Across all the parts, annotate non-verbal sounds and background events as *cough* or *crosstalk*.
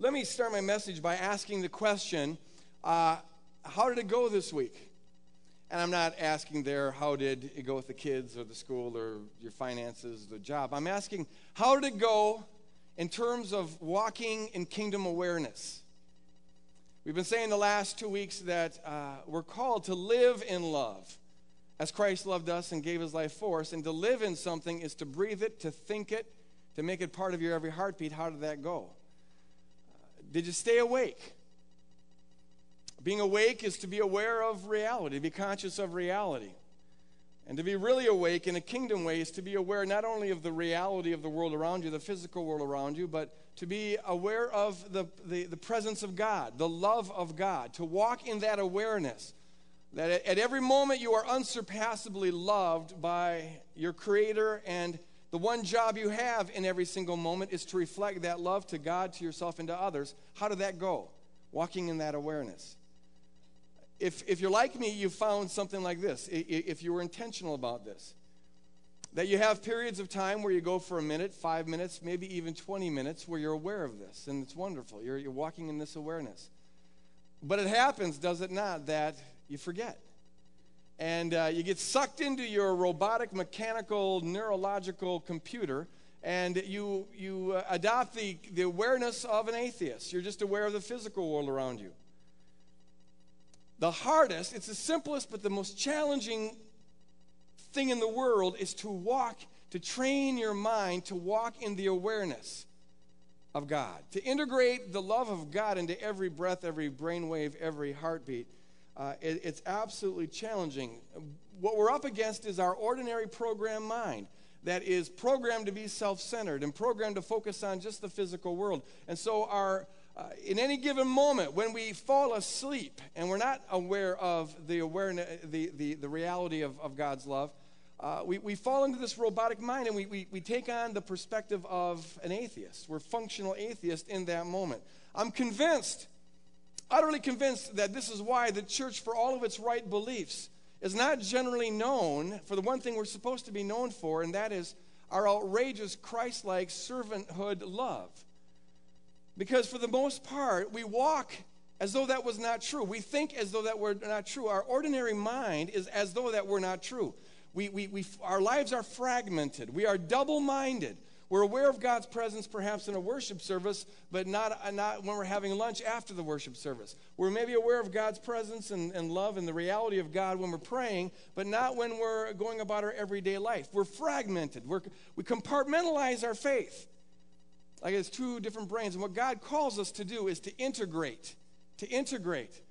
Let me start my message by asking the question uh, How did it go this week? And I'm not asking there, how did it go with the kids or the school or your finances, the job. I'm asking, how did it go in terms of walking in kingdom awareness? We've been saying the last two weeks that uh, we're called to live in love as Christ loved us and gave his life for us. And to live in something is to breathe it, to think it, to make it part of your every heartbeat. How did that go? Did you stay awake? Being awake is to be aware of reality, to be conscious of reality. And to be really awake in a kingdom way is to be aware not only of the reality of the world around you, the physical world around you, but to be aware of the, the, the presence of God, the love of God, to walk in that awareness. That at every moment you are unsurpassably loved by your Creator, and the one job you have in every single moment is to reflect that love to God, to yourself, and to others. How did that go? Walking in that awareness if, if you're like me, you found something like this, if you were intentional about this. That you have periods of time where you go for a minute, five minutes, maybe even 20 minutes, where you're aware of this, and it's wonderful. You're, you're walking in this awareness. But it happens, does it not, that you forget. And uh, you get sucked into your robotic, mechanical, neurological computer, and you, you uh, adopt the, the awareness of an atheist. You're just aware of the physical world around you the hardest, it's the simplest, but the most challenging thing in the world is to walk, to train your mind to walk in the awareness of God, to integrate the love of God into every breath, every brainwave, every heartbeat. Uh, it, it's absolutely challenging. What we're up against is our ordinary program mind that is programmed to be self centered and programmed to focus on just the physical world. And so our uh, in any given moment when we fall asleep and we're not aware of the awareness the, the, the reality of, of god's love uh, we, we fall into this robotic mind and we, we, we take on the perspective of an atheist we're functional atheists in that moment i'm convinced utterly convinced that this is why the church for all of its right beliefs is not generally known for the one thing we're supposed to be known for and that is our outrageous christ-like servanthood love because for the most part, we walk as though that was not true. We think as though that were not true. Our ordinary mind is as though that were not true. We, we, we, our lives are fragmented. We are double minded. We're aware of God's presence perhaps in a worship service, but not, uh, not when we're having lunch after the worship service. We're maybe aware of God's presence and, and love and the reality of God when we're praying, but not when we're going about our everyday life. We're fragmented. We're, we compartmentalize our faith like it's two different brains. And what God calls us to do is to integrate, to integrate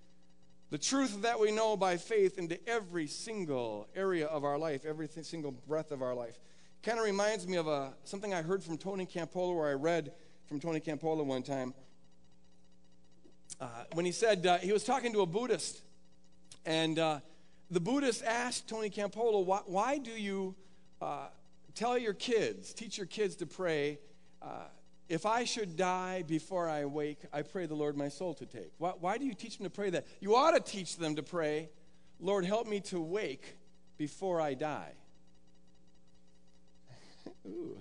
the truth that we know by faith into every single area of our life, every single breath of our life. Kind of reminds me of a, something I heard from Tony Campolo, or I read from Tony Campolo one time. Uh, when he said uh, he was talking to a Buddhist, and uh, the Buddhist asked Tony Campolo, why, why do you uh, tell your kids, teach your kids to pray? Uh, if I should die before I wake, I pray the Lord my soul to take. Why, why, do you teach them to pray that? You ought to teach them to pray, Lord, help me to wake before I die. Ooh,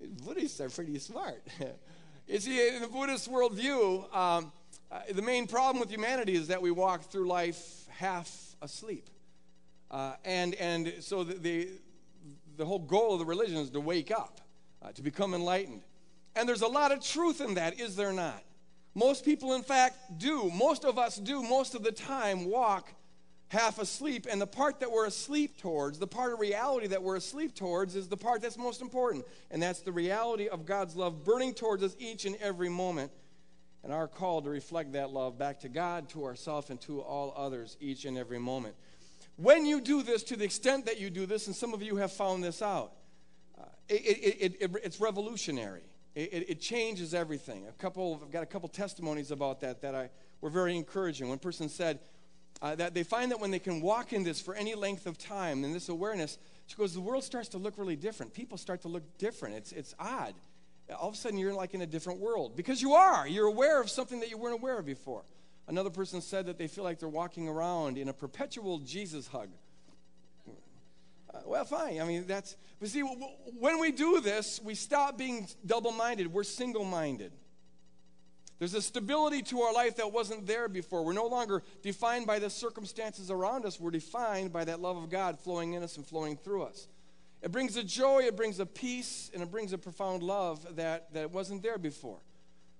*laughs* Buddhists are pretty smart. *laughs* you see, in the Buddhist worldview, um, uh, the main problem with humanity is that we walk through life half asleep. Uh, and, and so the, the, the, whole goal of the religion is to wake up, uh, to become enlightened. And there's a lot of truth in that, is there not? Most people, in fact, do. Most of us do, most of the time, walk half asleep. And the part that we're asleep towards, the part of reality that we're asleep towards, is the part that's most important. And that's the reality of God's love burning towards us each and every moment. And our call to reflect that love back to God, to ourselves, and to all others each and every moment. When you do this, to the extent that you do this, and some of you have found this out, uh, it, it, it, it's revolutionary. It, it, changes everything. A couple, I've got a couple testimonies about that that I, were very encouraging. One person said uh, that they find that when they can walk in this for any length of time, in this awareness, she goes, the world starts to look really different. People start to look different. It's, it's odd. All of a sudden, you're like in a different world because you are. You're aware of something that you weren't aware of before. Another person said that they feel like they're walking around in a perpetual Jesus hug. Uh, well, fine. I mean, that's, but see, when we do this, we stop being double minded. We're single minded. There's a stability to our life that wasn't there before. We're no longer defined by the circumstances around us. We're defined by that love of God flowing in us and flowing through us. It brings a joy, it brings a peace, and it brings a profound love that, that wasn't there before.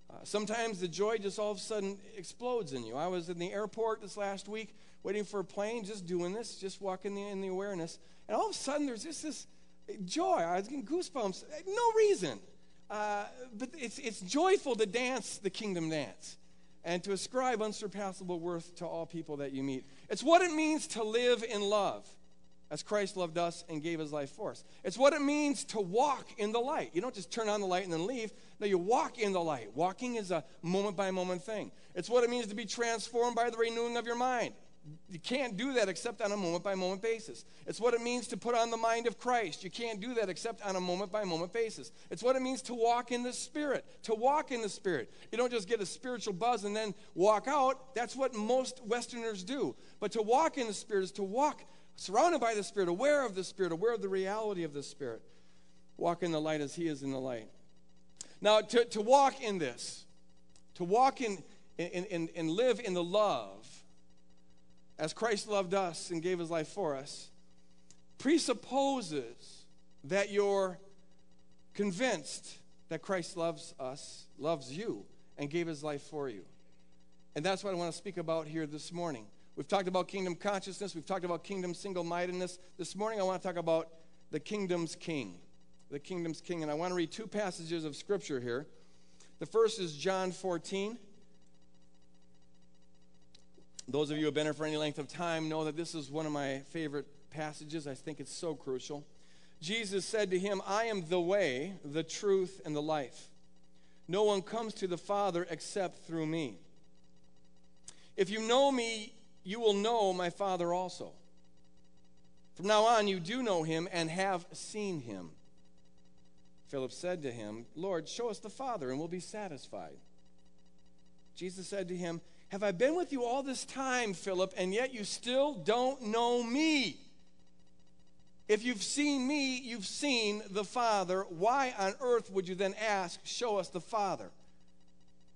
Uh, sometimes the joy just all of a sudden explodes in you. I was in the airport this last week waiting for a plane, just doing this, just walking in the awareness. And all of a sudden, there's just this joy. I was getting goosebumps. No reason. Uh, but it's, it's joyful to dance the kingdom dance and to ascribe unsurpassable worth to all people that you meet. It's what it means to live in love as Christ loved us and gave his life for us. It's what it means to walk in the light. You don't just turn on the light and then leave. No, you walk in the light. Walking is a moment by moment thing. It's what it means to be transformed by the renewing of your mind. You can't do that except on a moment by moment basis. It's what it means to put on the mind of Christ. You can't do that except on a moment by moment basis. It's what it means to walk in the Spirit. To walk in the Spirit. You don't just get a spiritual buzz and then walk out. That's what most Westerners do. But to walk in the Spirit is to walk surrounded by the Spirit, aware of the Spirit, aware of the reality of the Spirit. Walk in the light as He is in the light. Now, to, to walk in this, to walk in, and live in the love as Christ loved us and gave his life for us, presupposes that you're convinced that Christ loves us, loves you, and gave his life for you. And that's what I want to speak about here this morning. We've talked about kingdom consciousness, we've talked about kingdom single mindedness. This morning I want to talk about the kingdom's king. The kingdom's king. And I want to read two passages of scripture here. The first is John 14. Those of you who have been here for any length of time know that this is one of my favorite passages. I think it's so crucial. Jesus said to him, I am the way, the truth, and the life. No one comes to the Father except through me. If you know me, you will know my Father also. From now on, you do know him and have seen him. Philip said to him, Lord, show us the Father, and we'll be satisfied. Jesus said to him, have I been with you all this time, Philip, and yet you still don't know me? If you've seen me, you've seen the Father. Why on earth would you then ask, Show us the Father?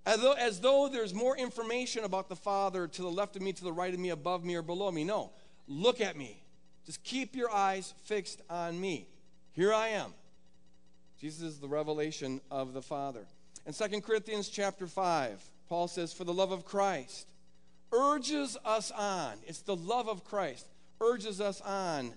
As though, as though there's more information about the Father to the left of me, to the right of me, above me, or below me. No, look at me. Just keep your eyes fixed on me. Here I am. Jesus is the revelation of the Father. In 2 Corinthians chapter 5, Paul says, For the love of Christ urges us on. It's the love of Christ, urges us on.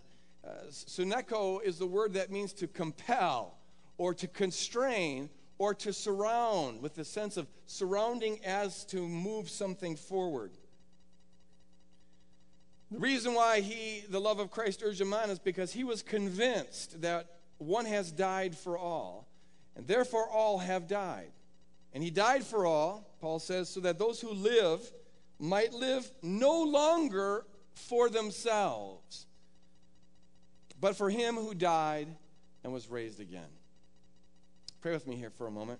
Uh, suneko is the word that means to compel or to constrain or to surround with the sense of surrounding as to move something forward. The reason why he, the love of Christ, urged him on is because he was convinced that one has died for all, and therefore all have died. And he died for all, Paul says, so that those who live might live no longer for themselves, but for him who died and was raised again. Pray with me here for a moment.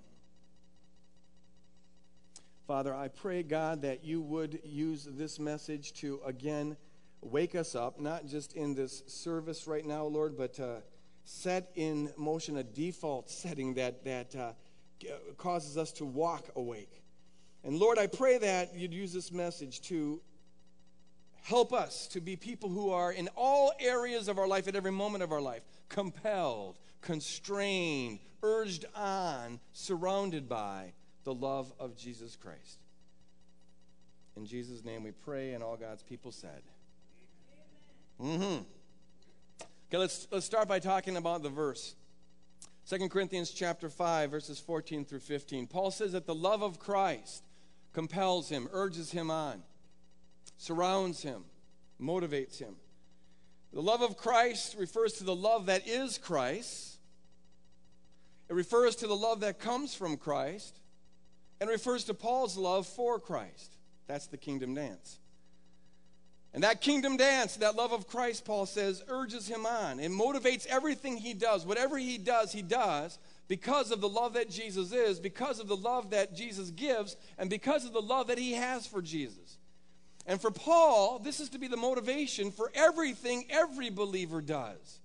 Father, I pray, God, that you would use this message to again wake us up, not just in this service right now, Lord, but uh, set in motion a default setting that, that uh, causes us to walk awake. And Lord, I pray that you'd use this message to help us to be people who are in all areas of our life, at every moment of our life, compelled, constrained, urged on, surrounded by the love of Jesus Christ. In Jesus' name we pray, and all God's people said. Mm-hmm. Okay, let's, let's start by talking about the verse. 2 Corinthians chapter 5 verses 14 through 15. Paul says that the love of Christ compels him, urges him on, surrounds him, motivates him. The love of Christ refers to the love that is Christ. It refers to the love that comes from Christ and refers to Paul's love for Christ. That's the kingdom dance. And that kingdom dance, that love of Christ, Paul says, urges him on. It motivates everything he does. Whatever he does, he does because of the love that Jesus is, because of the love that Jesus gives, and because of the love that he has for Jesus. And for Paul, this is to be the motivation for everything every believer does.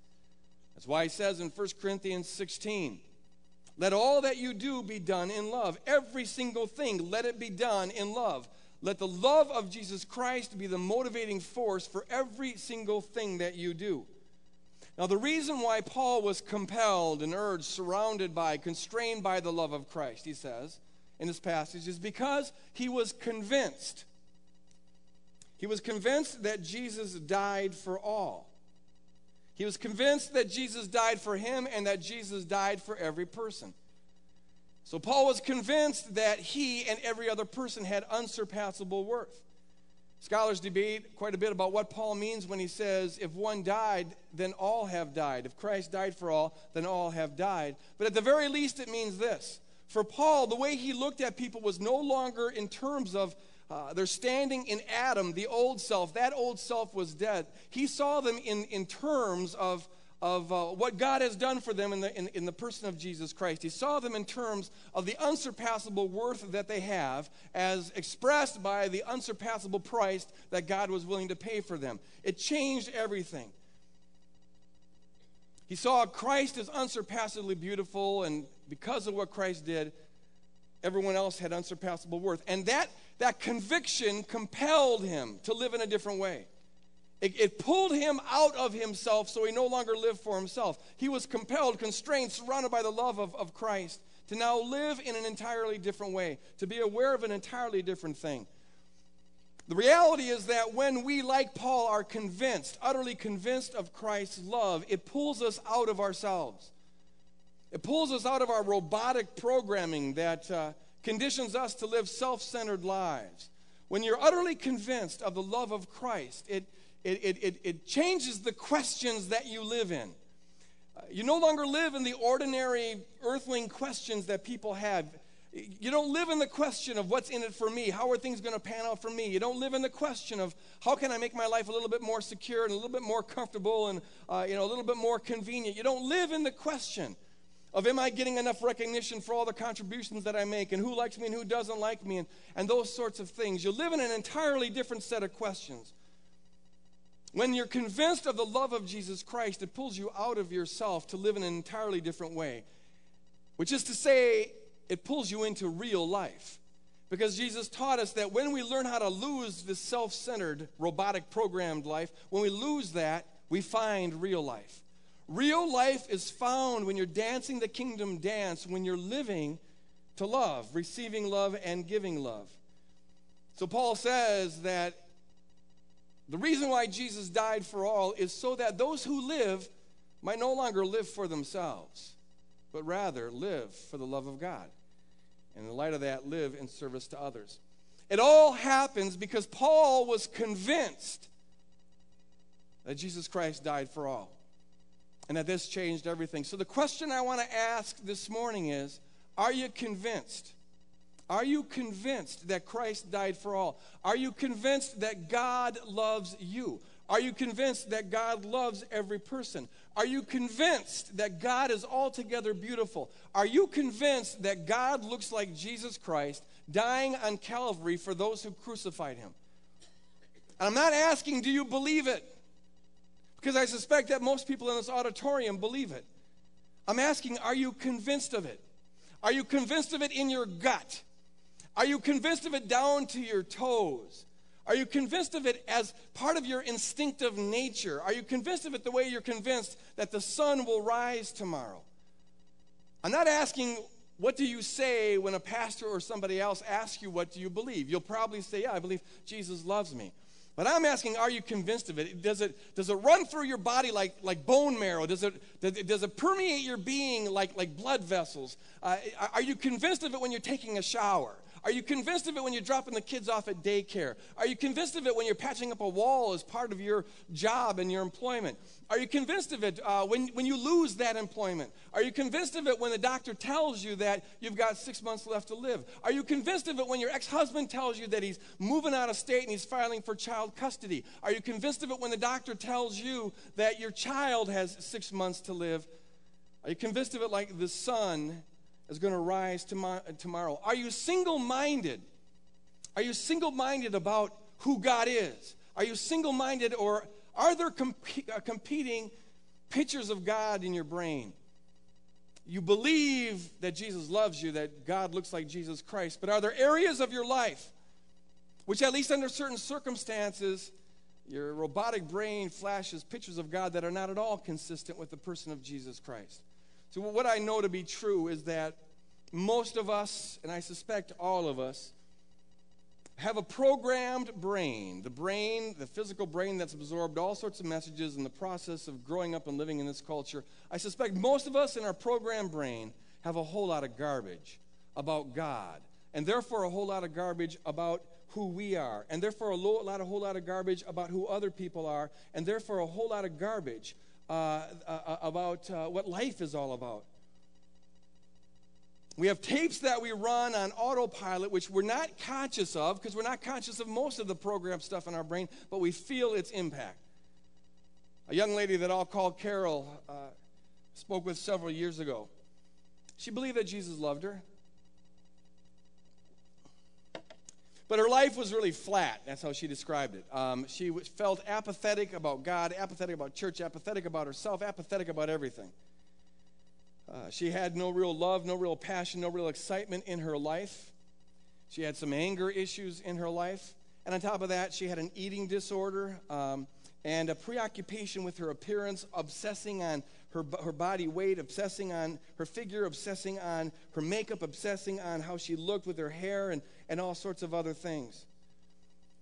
That's why he says in 1 Corinthians 16, Let all that you do be done in love. Every single thing, let it be done in love. Let the love of Jesus Christ be the motivating force for every single thing that you do. Now, the reason why Paul was compelled and urged, surrounded by, constrained by the love of Christ, he says in this passage, is because he was convinced. He was convinced that Jesus died for all. He was convinced that Jesus died for him and that Jesus died for every person. So Paul was convinced that he and every other person had unsurpassable worth. Scholars debate quite a bit about what Paul means when he says, if one died, then all have died. If Christ died for all, then all have died. But at the very least, it means this. For Paul, the way he looked at people was no longer in terms of uh, standing in Adam, the old self. That old self was dead. He saw them in, in terms of, of uh, what God has done for them in the, in, in the person of Jesus Christ. He saw them in terms of the unsurpassable worth that they have, as expressed by the unsurpassable price that God was willing to pay for them. It changed everything. He saw Christ as unsurpassably beautiful, and because of what Christ did, everyone else had unsurpassable worth. And that that conviction compelled him to live in a different way. It, it, pulled him out of himself so he no longer lived for himself. He was compelled, constrained, surrounded by the love of, of Christ to now live in an entirely different way, to be aware of an entirely different thing. The reality is that when we, like Paul, are convinced, utterly convinced of Christ's love, it pulls us out of ourselves. It pulls us out of our robotic programming that. Uh, conditions us to live self centered lives. When you're utterly convinced of the love of Christ, it, it, it, it, changes the questions that you live in. Uh, you no longer live in the ordinary earthling questions that people have. You don't live in the question of what's in it for me. How are things going to pan out for me? You don't live in the question of how can I make my life a little bit more secure and a little bit more comfortable and uh, you know a little bit more convenient. You don't live in the question of am I getting enough recognition for all the contributions that I make and who likes me and who doesn't like me and, and those sorts of things. You live in an entirely different set of questions. When you're convinced of the love of Jesus Christ, it pulls you out of yourself to live in an entirely different way, which is to say, it pulls you into real life. Because Jesus taught us that when we learn how to lose this self centered, robotic programmed life, when we lose that, we find real life. Real life is found when you're dancing the kingdom dance, when you're living to love, receiving love and giving love. So Paul says that the reason why Jesus died for all is so that those who live might no longer live for themselves, but rather live for the love of God. And in the light of that, live in service to others. It all happens because Paul was convinced that Jesus Christ died for all and that this changed everything. So, the question I want to ask this morning is Are you convinced? Are you convinced that Christ died for all? Are you convinced that God loves you? Are you convinced that God loves every person? Are you convinced that God is altogether beautiful? Are you convinced that God looks like Jesus Christ dying on Calvary for those who crucified him? And I'm not asking, do you believe it? Because I suspect that most people in this auditorium believe it. I'm asking, are you convinced of it? Are you convinced of it in your gut? Are you convinced of it down to your toes? Are you convinced of it as part of your instinctive nature? Are you convinced of it the way you're convinced that the sun will rise tomorrow? I'm not asking, what do you say when a pastor or somebody else asks you, what do you believe? You'll probably say, yeah, I believe Jesus loves me. But I'm asking, are you convinced of it? Does it, does it run through your body like, like bone marrow? Does it, does it, permeate your being like, like blood vessels? Uh, are you convinced of it when you're taking a shower? Are you convinced of it when you're dropping the kids off at daycare? Are you convinced of it when you're patching up a wall as part of your job and your employment? Are you convinced of it uh, when, when you lose that employment? Are you convinced of it when the doctor tells you that you've got six months left to live? Are you convinced of it when your ex husband tells you that he's moving out of state and he's filing for child custody? Are you convinced of it when the doctor tells you that your child has six months to live? Are you convinced of it like the sun is going to rise tomorrow? Are you single minded? Are you single minded about who God is? Are you single minded or are there comp- uh, competing pictures of God in your brain? you believe that Jesus loves you, that God looks like Jesus Christ, but are there areas of your life which, at least under certain circumstances, your robotic brain flashes pictures of God that are not at all consistent with the person of Jesus Christ? So, what I know to be true is that most of us, and I suspect all of us, have a programmed brain. The brain, the physical brain that's absorbed all sorts of messages in the process of growing up and living in this culture. I suspect most of us in our programmed brain have a whole lot of garbage about God, and therefore a whole lot of garbage about who we are, and therefore a lot, a whole lot of garbage about who other people are, and therefore a whole lot of garbage uh about uh, what life is all about. We have tapes that we run on autopilot, which we're not conscious of because we're not conscious of most of the program stuff in our brain, but we feel its impact. A young lady that I'll call Carol uh, spoke with several years ago. She believed that Jesus loved her. But her life was really flat. That's how she described it. Um, she felt apathetic about God, apathetic about church, apathetic about herself, apathetic about everything. Uh, she had no real love, no real passion, no real excitement in her life. She had some anger issues in her life. And on top of that, she had an eating disorder um, and a preoccupation with her appearance, obsessing on her, her body weight, obsessing on her figure, obsessing on her makeup, obsessing on how she looked with her hair, and, and all sorts of other things.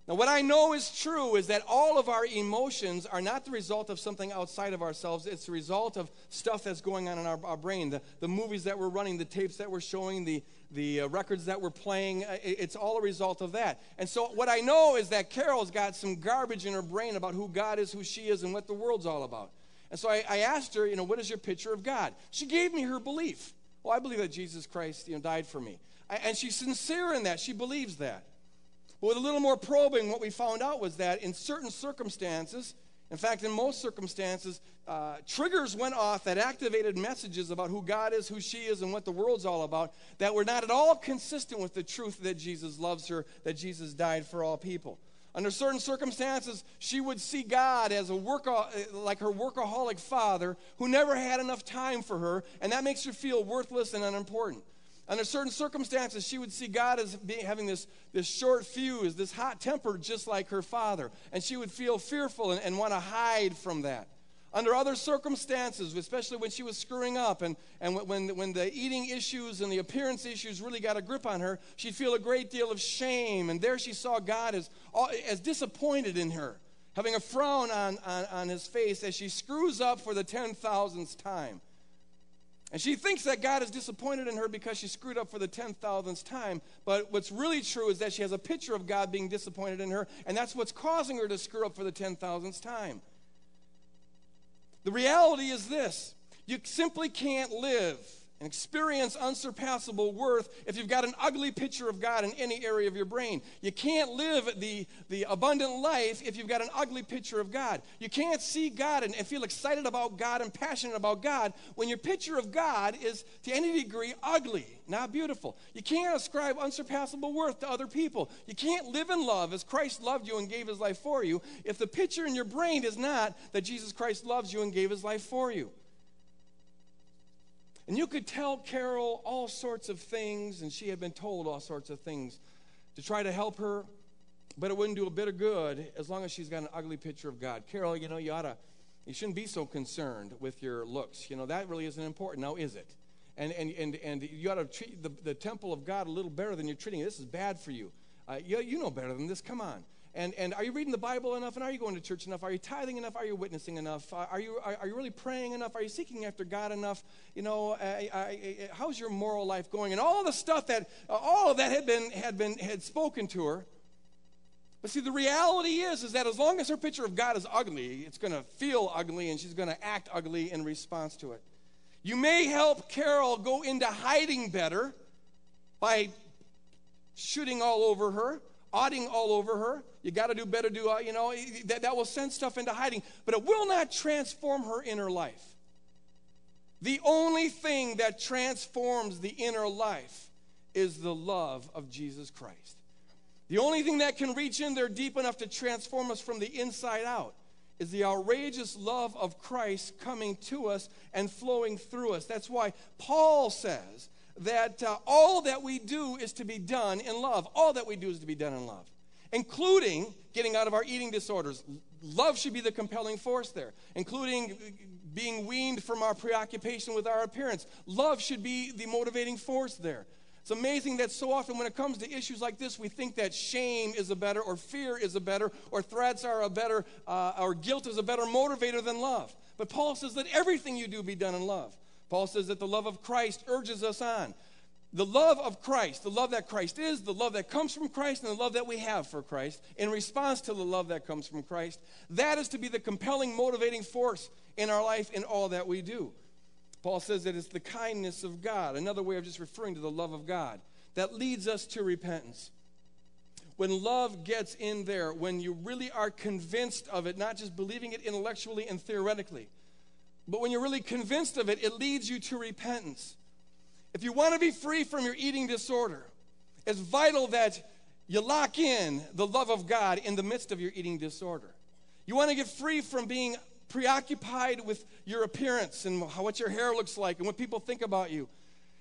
Now, what I know is true is that all of our emotions are not the result of something outside of ourselves. It's the result of stuff that's going on in our, our brain. The, the movies that we're running, the tapes that we're showing, the, the uh, records that we're playing, uh, it, it's all a result of that. And so, what I know is that Carol's got some garbage in her brain about who God is, who she is, and what the world's all about. And so, I, I asked her, you know, what is your picture of God? She gave me her belief. Well, I believe that Jesus Christ, you know, died for me. And she's sincere in that. She believes that. But with a little more probing, what we found out was that in certain circumstances, in fact, in most circumstances, uh, triggers went off that activated messages about who God is, who she is, and what the world's all about that were not at all consistent with the truth that Jesus loves her, that Jesus died for all people. Under certain circumstances, she would see God as a work, like her workaholic father who never had enough time for her, and that makes her feel worthless and unimportant. Under certain circumstances, she would see God as being, having this, this short fuse, this hot temper, just like her father. And she would feel fearful and, and want to hide from that. Under other circumstances, especially when she was screwing up and, and when, when the eating issues and the appearance issues really got a grip on her, she'd feel a great deal of shame. And there she saw God as, as disappointed in her, having a frown on, on, on his face as she screws up for the 10,000th time. And she thinks that God is disappointed in her because she screwed up for the 10,000th time. But what's really true is that she has a picture of God being disappointed in her, and that's what's causing her to screw up for the 10,000th time. The reality is this you simply can't live and experience unsurpassable worth if you've got an ugly picture of God in any area of your brain. You can't live the, the abundant life if you've got an ugly picture of God. You can't see God and, and feel excited about God and passionate about God when your picture of God is to any degree ugly, not beautiful. You can't ascribe unsurpassable worth to other people. You can't live in love as Christ loved you and gave his life for you if the picture in your brain is not that Jesus Christ loves you and gave his life for you. And you could tell Carol all sorts of things, and she had been told all sorts of things to try to help her, but it wouldn't do a bit of good as long as she's got an ugly picture of God. Carol, you know, you ought to, you shouldn't be so concerned with your looks. You know, that really isn't important. Now, is it? And, and, and, and you ought to treat the, the temple of God a little better than you're treating it. This is bad for you. Uh, you. You know better than this. Come on. And, and are you reading the Bible enough? And are you going to church enough? Are you tithing enough? Are you witnessing enough? Are you, are, are you really praying enough? Are you seeking after God enough? You know, how's your moral life going? And all the stuff that, uh, all of that had been, had been, had spoken to her. But see, the reality is, is that as long as her picture of God is ugly, it's going to feel ugly and she's going to act ugly in response to it. You may help Carol go into hiding better by shooting all over her oughting all over her. You got to do better, do, uh, you know, that, that will send stuff into hiding, but it will not transform her inner life. The only thing that transforms the inner life is the love of Jesus Christ. The only thing that can reach in there deep enough to transform us from the inside out is the outrageous love of Christ coming to us and flowing through us. That's why Paul says that uh, all that we do is to be done in love. All that we do is to be done in love, including getting out of our eating disorders. Love should be the compelling force there, including being weaned from our preoccupation with our appearance. Love should be the motivating force there. It's amazing that so often when it comes to issues like this, we think that shame is a better, or fear is a better, or threats are a better, uh, or guilt is a better motivator than love. But Paul says that everything you do be done in love. Paul says that the love of Christ urges us on. The love of Christ, the love that Christ is, the love that comes from Christ, and the love that we have for Christ, in response to the love that comes from Christ, that is to be the compelling, motivating force in our life in all that we do. Paul says that it's the kindness of God, another way of just referring to the love of God, that leads us to repentance. When love gets in there, when you really are convinced of it, not just believing it intellectually and theoretically, but when you're really convinced of it, it leads you to repentance. If you want to be free from your eating disorder, it's vital that you lock in the love of God in the midst of your eating disorder. You want to get free from being preoccupied with your appearance and how, what your hair looks like and what people think about you.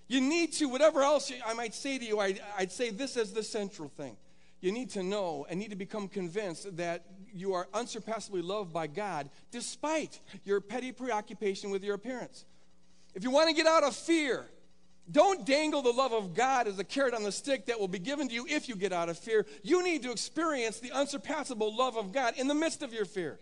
You need to, whatever else I might say to you, I, I'd say this as the central thing. You need to know and need to become convinced that you are unsurpassably loved by God despite your petty preoccupation with your appearance. If you want to get out of fear, don't dangle the love of God as a carrot on the stick that will be given to you if you get out of fear. You need to experience the unsurpassable love of God in the midst of your fear.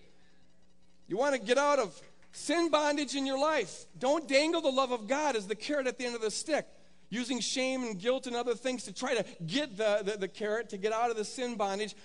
You want to get out of sin bondage in your life. Don't dangle the love of God as the carrot at the end of the stick, using shame and guilt and other things to try to get the, the, the carrot to get out of the sin bondage.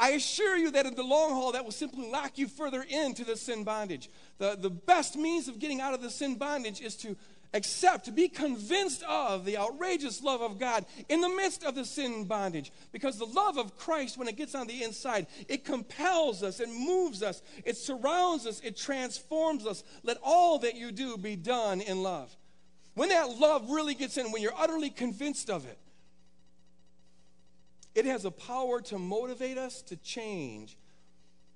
I assure you that in the long haul, that will simply lock you further into the sin bondage. The, the best means of getting out of the sin bondage is to accept, to be convinced of the outrageous love of God in the midst of the sin bondage. Because the love of Christ, when it gets on the inside, it compels us, it moves us, it surrounds us, it transforms us. Let all that you do be done in love. When that love really gets in, when you're utterly convinced of it, it has a power to motivate us to change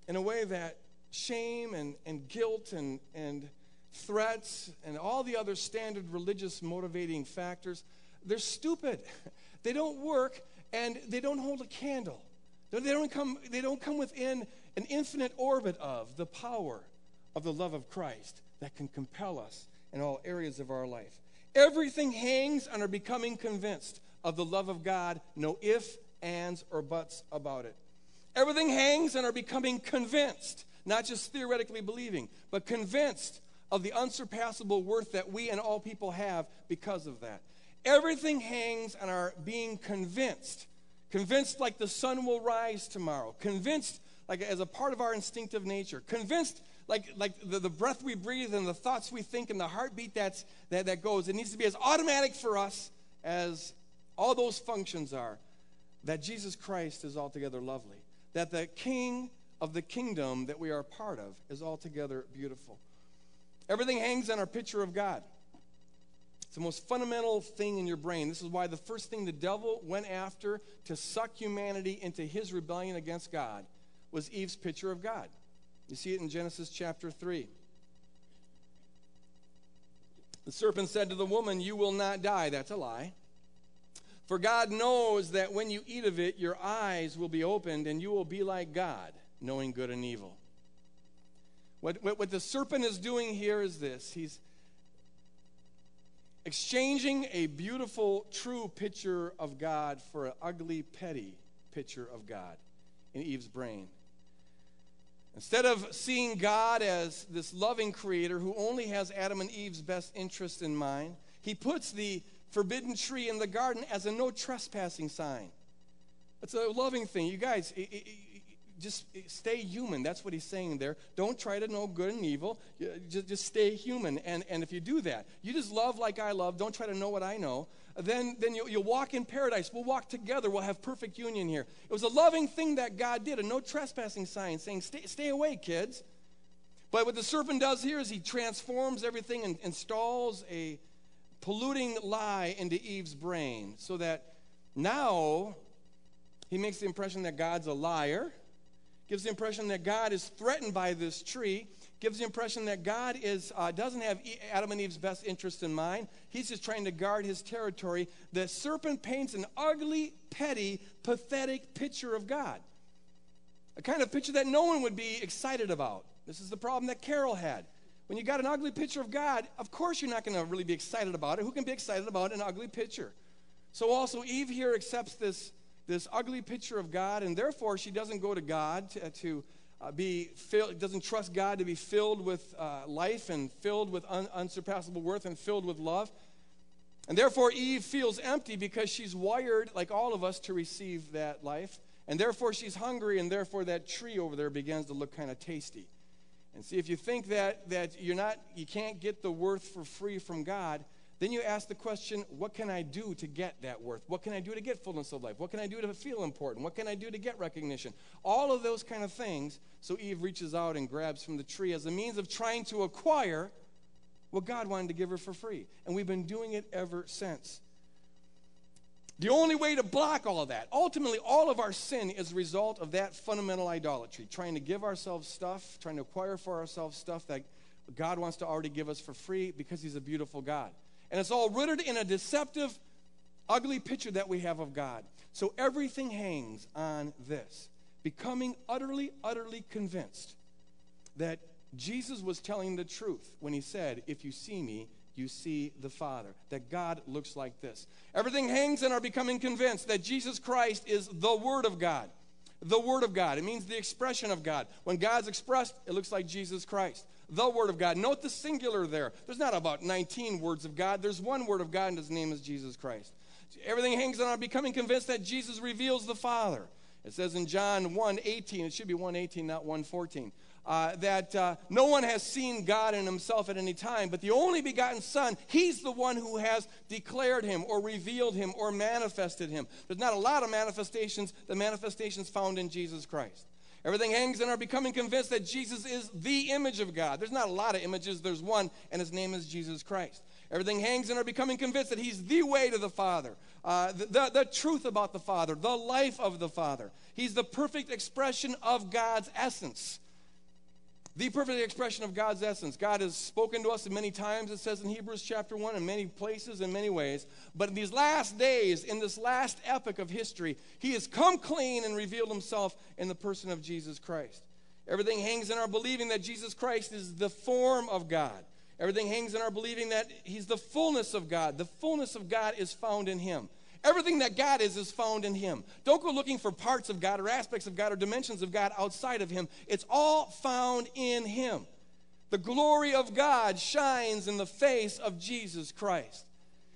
in a way that shame and, and guilt and, and threats and all the other standard religious motivating factors, they're stupid. *laughs* They don't work and they don't hold a candle. They don't come, they don't come within an infinite orbit of the power of the love of Christ that can compel us in all areas of our life. Everything hangs on our becoming convinced of the love of God, no if, ands, or buts about it. Everything hangs on our becoming convinced, not just theoretically believing, but convinced of the unsurpassable worth that we and all people have because of that. Everything hangs on our being convinced. Convinced like the sun will rise tomorrow. Convinced like as a part of our instinctive nature. Convinced like, like the, the breath we breathe and the thoughts we think and the heartbeat that's, that, that goes. It needs to be as automatic for us as all those functions are that Jesus Christ is altogether lovely, that the King of the kingdom that we are part of is altogether beautiful. Everything hangs on our picture of God. It's the most fundamental thing in your brain. This is why the first thing the devil went after to suck humanity into his rebellion against God was Eve's picture of God. You see it in Genesis chapter 3. The serpent said to the woman, You will not die. That's a lie. For God knows that when you eat of it, your eyes will be opened and you will be like God, knowing good and evil. What, what, what the serpent is doing here is this he's exchanging a beautiful, true picture of God for an ugly, petty picture of God in Eve's brain. Instead of seeing God as this loving creator who only has Adam and Eve's best interest in mind, he puts the forbidden tree in the garden as a no trespassing sign. It's a loving thing. You guys, it, it, just stay human. That's what he's saying there. Don't try to know good and evil. Just, just stay human. And, and if you do that, you just love like I love. Don't try to know what I know. Then, then you'll, you'll walk in paradise. We'll walk together. We'll have perfect union here. It was a loving thing that God did, a no trespassing sign saying, stay, stay away, kids. But what the serpent does here is he transforms everything and installs a polluting lie into Eve's brain so that now he makes the impression that God's a liar. gives the impression that God is threatened by this tree, gives the impression that God is, uh, doesn't have Adam and Eve's best interest in mind. He's just trying to guard his territory. The serpent paints an ugly, petty, pathetic picture of God. A kind of picture that no one would be excited about. This is the problem that Carol had. When you got an ugly picture of God, of course you're not going to really be excited about it. Who can be excited about an ugly picture? So also Eve here accepts this, this ugly picture of God, and therefore she doesn't go to God to, to uh, be filled, doesn't trust God to be filled with uh, life and filled with un, unsurpassable worth and filled with love. And therefore Eve feels empty because she's wired, like all of us, to receive that life. And therefore she's hungry, and therefore that tree over there begins to look kind of tasty. And see, if you think that, that you're not, you can't get the worth for free from God, then you ask the question, what can I do to get that worth? What can I do to get fullness of life? What can I do to feel important? What can I do to get recognition? All of those kind of things. So Eve reaches out and grabs from the tree as a means of trying to acquire what God wanted to give her for free. And we've been doing it ever since. The only way to block all of that, ultimately, all of our sin is a result of that fundamental idolatry, trying to give ourselves stuff, trying to acquire for ourselves stuff that God wants to already give us for free because He's a beautiful God. And it's all rooted in a deceptive, ugly picture that we have of God. So everything hangs on this becoming utterly, utterly convinced that Jesus was telling the truth when He said, If you see me, you see the Father, that God looks like this. Everything hangs in our becoming convinced that Jesus Christ is the Word of God. The Word of God. It means the expression of God. When God's expressed, it looks like Jesus Christ. The Word of God. Note the singular there. There's not about 19 words of God, there's one Word of God, and His name is Jesus Christ. Everything hangs on our becoming convinced that Jesus reveals the Father. It says in John 1 18, it should be 1 18, not 1 14 uh, that uh, no one has seen God in himself at any time, but the only begotten Son, he's the one who has declared him or revealed him or manifested him. There's not a lot of manifestations, the manifestations found in Jesus Christ. Everything hangs in our becoming convinced that Jesus is the image of God. There's not a lot of images, there's one, and his name is Jesus Christ. Everything hangs in our becoming convinced that He's the way to the Father, uh, the, the, the truth about the Father, the life of the Father. He's the perfect expression of God's essence the perfect expression of God's essence. God has spoken to us in many times, it says in Hebrews chapter 1, in many places, in many ways. But in these last days, in this last epoch of history, He has come clean and revealed Himself in the person of Jesus Christ. Everything hangs in our believing that Jesus Christ is the form of God. Everything hangs in our believing that He's the fullness of God. The fullness of God is found in Him. Everything that God is is found in Him. Don't go looking for parts of God or aspects of God or dimensions of God outside of Him. It's all found in Him. The glory of God shines in the face of Jesus Christ.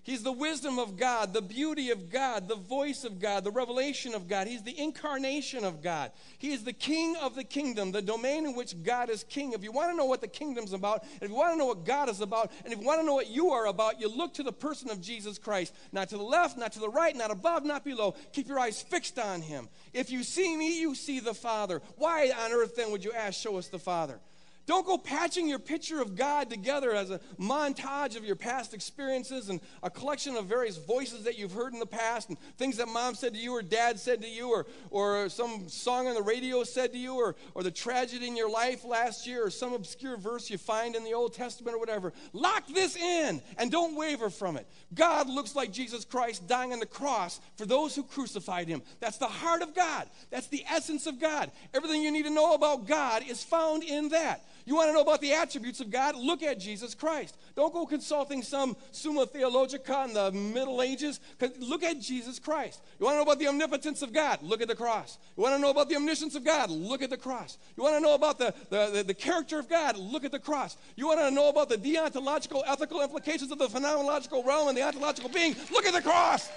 He's the wisdom of God, the beauty of God, the voice of God, the revelation of God. He's the incarnation of God. He is the king of the kingdom, the domain in which God is king. If you want to know what the kingdom's about, if you want to know what God is about, and if you want to know what you are about, you look to the person of Jesus Christ. Not to the left, not to the right, not above, not below. Keep your eyes fixed on him. If you see me, you see the Father. Why on earth then would you ask, show us the Father? Don't go patching your picture of God together as a montage of your past experiences and a collection of various voices that you've heard in the past and things that mom said to you or dad said to you or, or some song on the radio said to you or, or the tragedy in your life last year or some obscure verse you find in the Old Testament or whatever. Lock this in and don't waver from it. God looks like Jesus Christ dying on the cross for those who crucified him. That's the heart of God, that's the essence of God. Everything you need to know about God is found in that. You want to know about the attributes of God? Look at Jesus Christ. Don't go consulting some Summa Theologica in the Middle Ages. Look at Jesus Christ. You want to know about the omnipotence of God? Look at the cross. You want to know about the omniscience of God? Look at the cross. You want to know about the, the, the, the character of God? Look at the cross. You want to know about the deontological, ethical implications of the phenomenological realm and the ontological being? Look at the cross.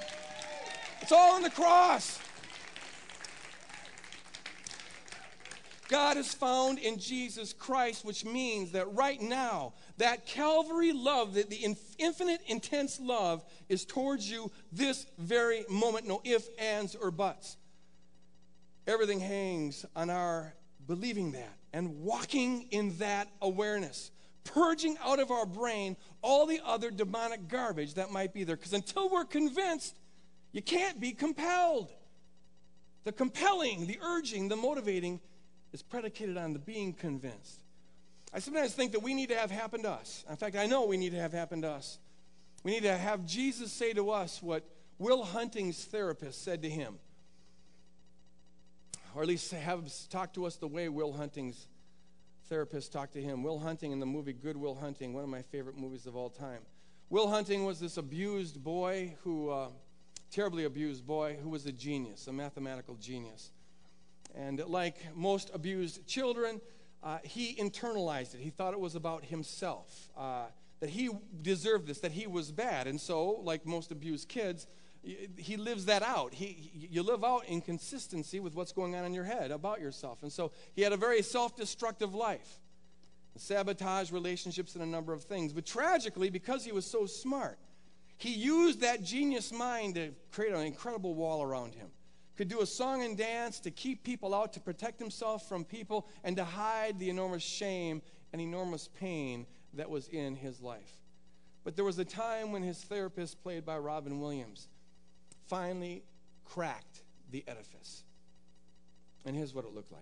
It's all in the cross. God is found in Jesus Christ, which means that right now, that Calvary love, that the infinite, intense love, is towards you this very moment. No ifs, ands, or buts. Everything hangs on our believing that and walking in that awareness, purging out of our brain all the other demonic garbage that might be there. Because until we're convinced, you can't be compelled. The compelling, the urging, the motivating is predicated on the being convinced. I sometimes think that we need to have happen to us. In fact, I know we need to have happen to us. We need to have Jesus say to us what Will Hunting's therapist said to him. Or at least have talk to us the way Will Hunting's therapist talked to him. Will Hunting in the movie Good Will Hunting, one of my favorite movies of all time. Will Hunting was this abused boy who, uh, terribly abused boy, who was a genius, a mathematical genius. And like most abused children, uh, he internalized it. He thought it was about himself, uh, that he deserved this, that he was bad. And so, like most abused kids, he lives that out. He, you live out inconsistency with what's going on in your head about yourself. And so he had a very self destructive life, sabotage relationships, and a number of things. But tragically, because he was so smart, he used that genius mind to create an incredible wall around him could do a song and dance to keep people out, to protect himself from people, and to hide the enormous shame and enormous pain that was in his life. But there was a time when his therapist, played by Robin Williams, finally cracked the edifice. And here's what it looked like.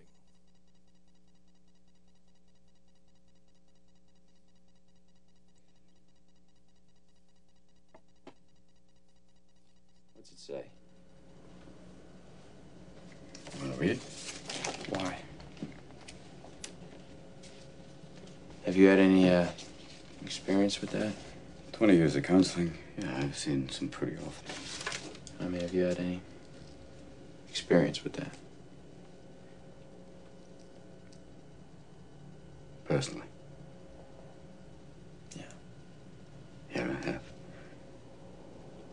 What's it say? Want to read it? Why? Have you had any uh, experience with that? 20 years of counseling. Yeah, I've seen some pretty awful things. I mean, have you had any experience with that? Personally. Yeah. Yeah, I have.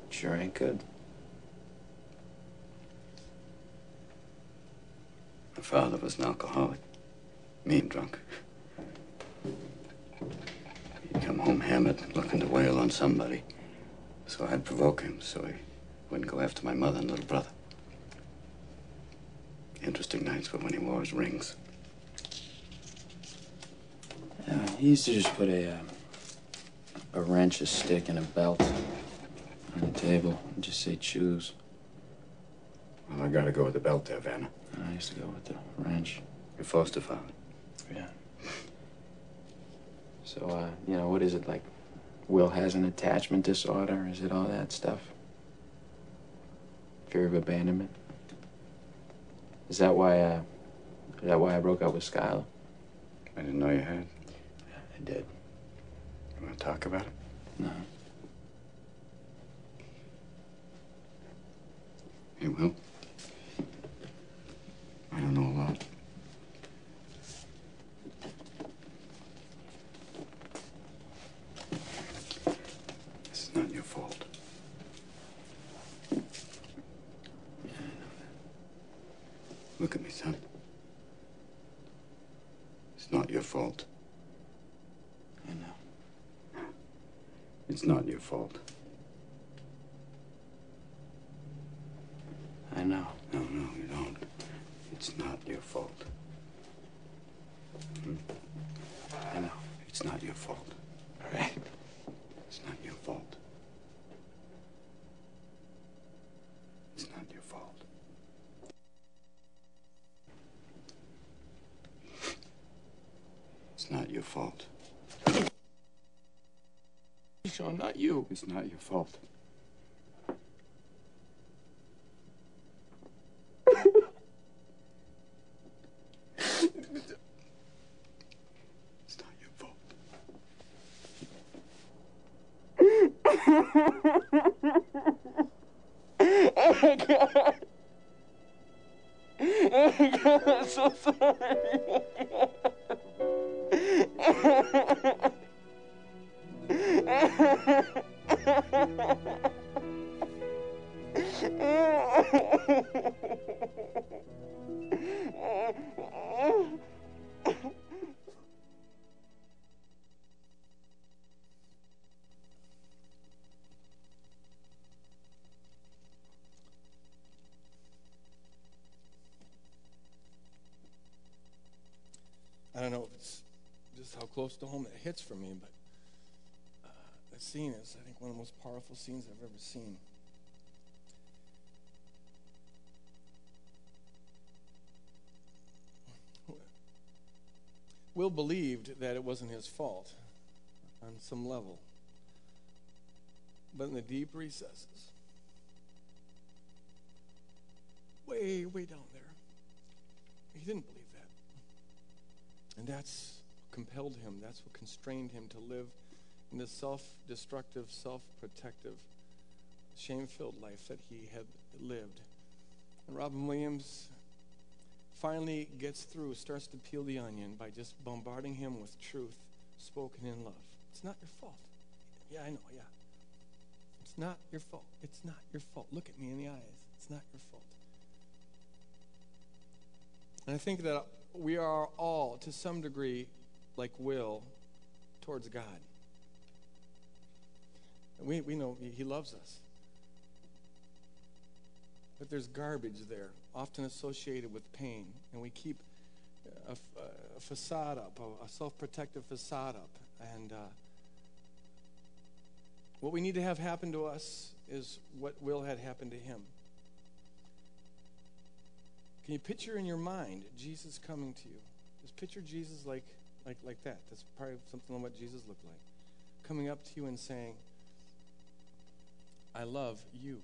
Sure ain't good. Father was an alcoholic. Mean drunk. He'd come home hammered, looking to wail on somebody. So I'd provoke him so he wouldn't go after my mother and little brother. Interesting nights were when he wore his rings. Yeah, he used to just put a uh, a wrench, a stick, and a belt on the table and just say choose. Well, I gotta go with the belt there, Vanna. I used to go with the wrench. Your foster father. Yeah. So, uh, you know, what is it like? Will has an attachment disorder? Is it all that stuff? Fear of abandonment? Is that why, uh, is that why I broke up with Skylar? I didn't know you had. I did. You want to talk about it? No. Hey, Will. I don't know a lot. This is not your fault. Look at me, son. It's not your fault. I know. It's not your fault. I know. No, no, you don't. It's not your fault. Hmm? I know. It's not your fault. All right. It's not your fault. It's not your fault. It's not your fault. Sean, not you. It's not your fault. *laughs* It's not your fault. *laughs* hits for me, but uh, that scene is, I think, one of the most powerful scenes I've ever seen. Will believed that it wasn't his fault on some level. But in the deep recesses, way, way down there, he didn't believe that. And that's compelled him, that's what constrained him to live in this self destructive, self protective, shame filled life that he had lived. And Robin Williams finally gets through, starts to peel the onion by just bombarding him with truth spoken in love. It's not your fault. Yeah, I know, yeah. It's not your fault. It's not your fault. Look at me in the eyes. It's not your fault. And I think that we are all, to some degree, like Will, towards God. We, we know He loves us. But there's garbage there, often associated with pain. And we keep a, a facade up, a, a self protective facade up. And uh, what we need to have happen to us is what Will had happened to him. Can you picture in your mind Jesus coming to you? Just picture Jesus like, like, like that. That's probably something like what Jesus looked like. Coming up to you and saying, I love you.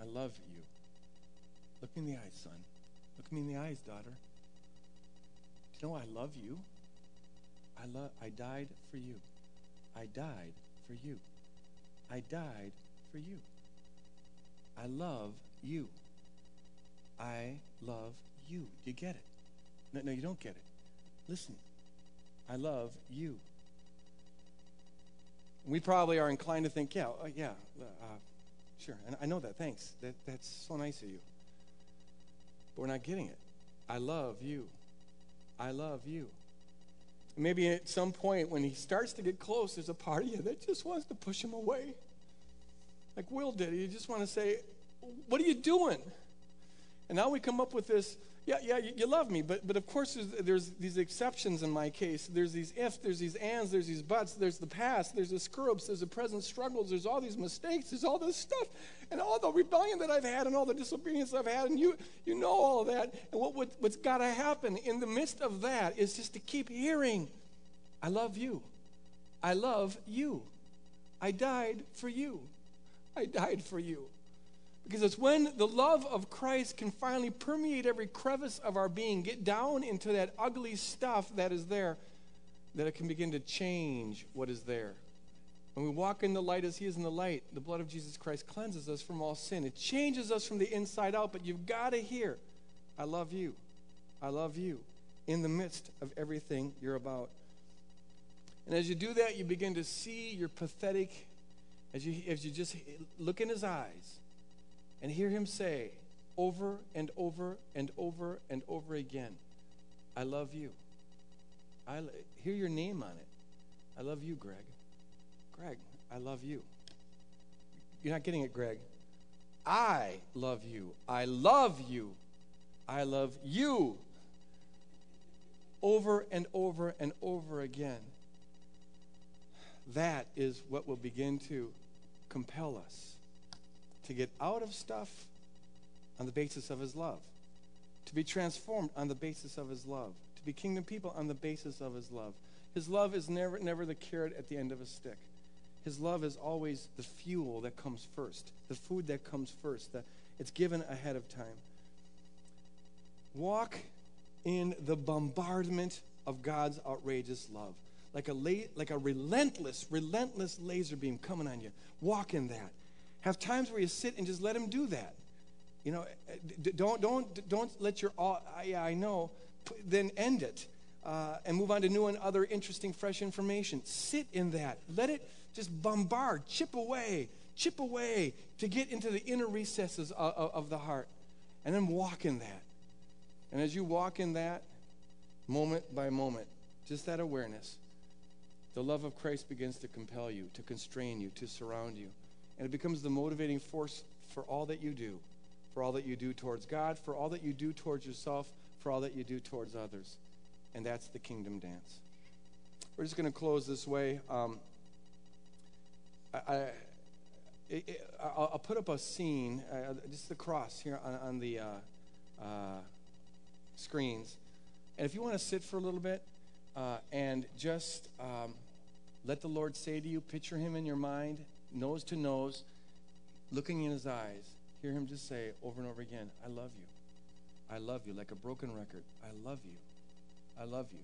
I love you. Look me in the eyes, son. Look me in the eyes, daughter. Do you know I love you? I love I died for you. I died for you. I died for you. I love you. I love you. Do you get it? No, no, you don't get it. Listen. I love you. We probably are inclined to think, yeah, uh, yeah, uh, Sure, and I know that. Thanks. That, that's so nice of you. But we're not getting it. I love you. I love you. Maybe at some point when he starts to get close, there's a part of you that just wants to push him away. Like Will did. You just want to say, What are you doing? And now we come up with this yeah, yeah, you, you, love me, but, but of course there's, there's, these exceptions in my case. There's these ifs, there's these ands, there's these buts, there's the past, there's the screw-ups, there's the present struggles, there's all these mistakes, there's all this stuff, and all the rebellion that I've had and all the disobedience I've had, and you, you know all that. And what, what, what's got to happen in the midst of that is just to keep hearing, I love you. I love you. I died for you. I died for you. Because it's when the love of Christ can finally permeate every crevice of our being, get down into that ugly stuff that is there, that it can begin to change what is there. When we walk in the light as He is in the light, the blood of Jesus Christ cleanses us from all sin. It changes us from the inside out, but you've got to hear, I love you. I love you in the midst of everything you're about. And as you do that, you begin to see your pathetic, as you, as you just look in His eyes and hear him say over and over and over and over again, I love you. I hear your name on it. I love you, Greg. Greg, I love you. You're not getting it, Greg. I love you. I love you. I love you. Over and over and over again. That is what will begin to compel us to get out of stuff on the basis of his love, to be transformed on the basis of his love, to be kingdom people on the basis of his love. His love is never, never the carrot at the end of a stick. His love is always the fuel that comes first, the food that comes first. The, it's given ahead of time. Walk in the bombardment of God's outrageous love, like a, la- like a relentless, relentless laser beam coming on you. Walk in that. Have times where you sit and just let him do that. You know, don't don't don't let your all. I know. Then end it uh, and move on to new and other interesting, fresh information. Sit in that. Let it just bombard, chip away, chip away to get into the inner recesses of, of, of the heart, and then walk in that. And as you walk in that, moment by moment, just that awareness, the love of Christ begins to compel you, to constrain you, to surround you. And it becomes the motivating force for all that you do, for all that you do towards God, for all that you do towards yourself, for all that you do towards others. And that's the kingdom dance. We're just going to close this way. Um, I, will put up a scene, uh, just the cross here on, on the uh, uh, screens. And if you want to sit for a little bit uh, and just um, let the Lord say to you, picture him in your mind, nose to nose, looking in his eyes, hear him just say over and over again, I love you. I love you, like a broken record. I love you. I love you.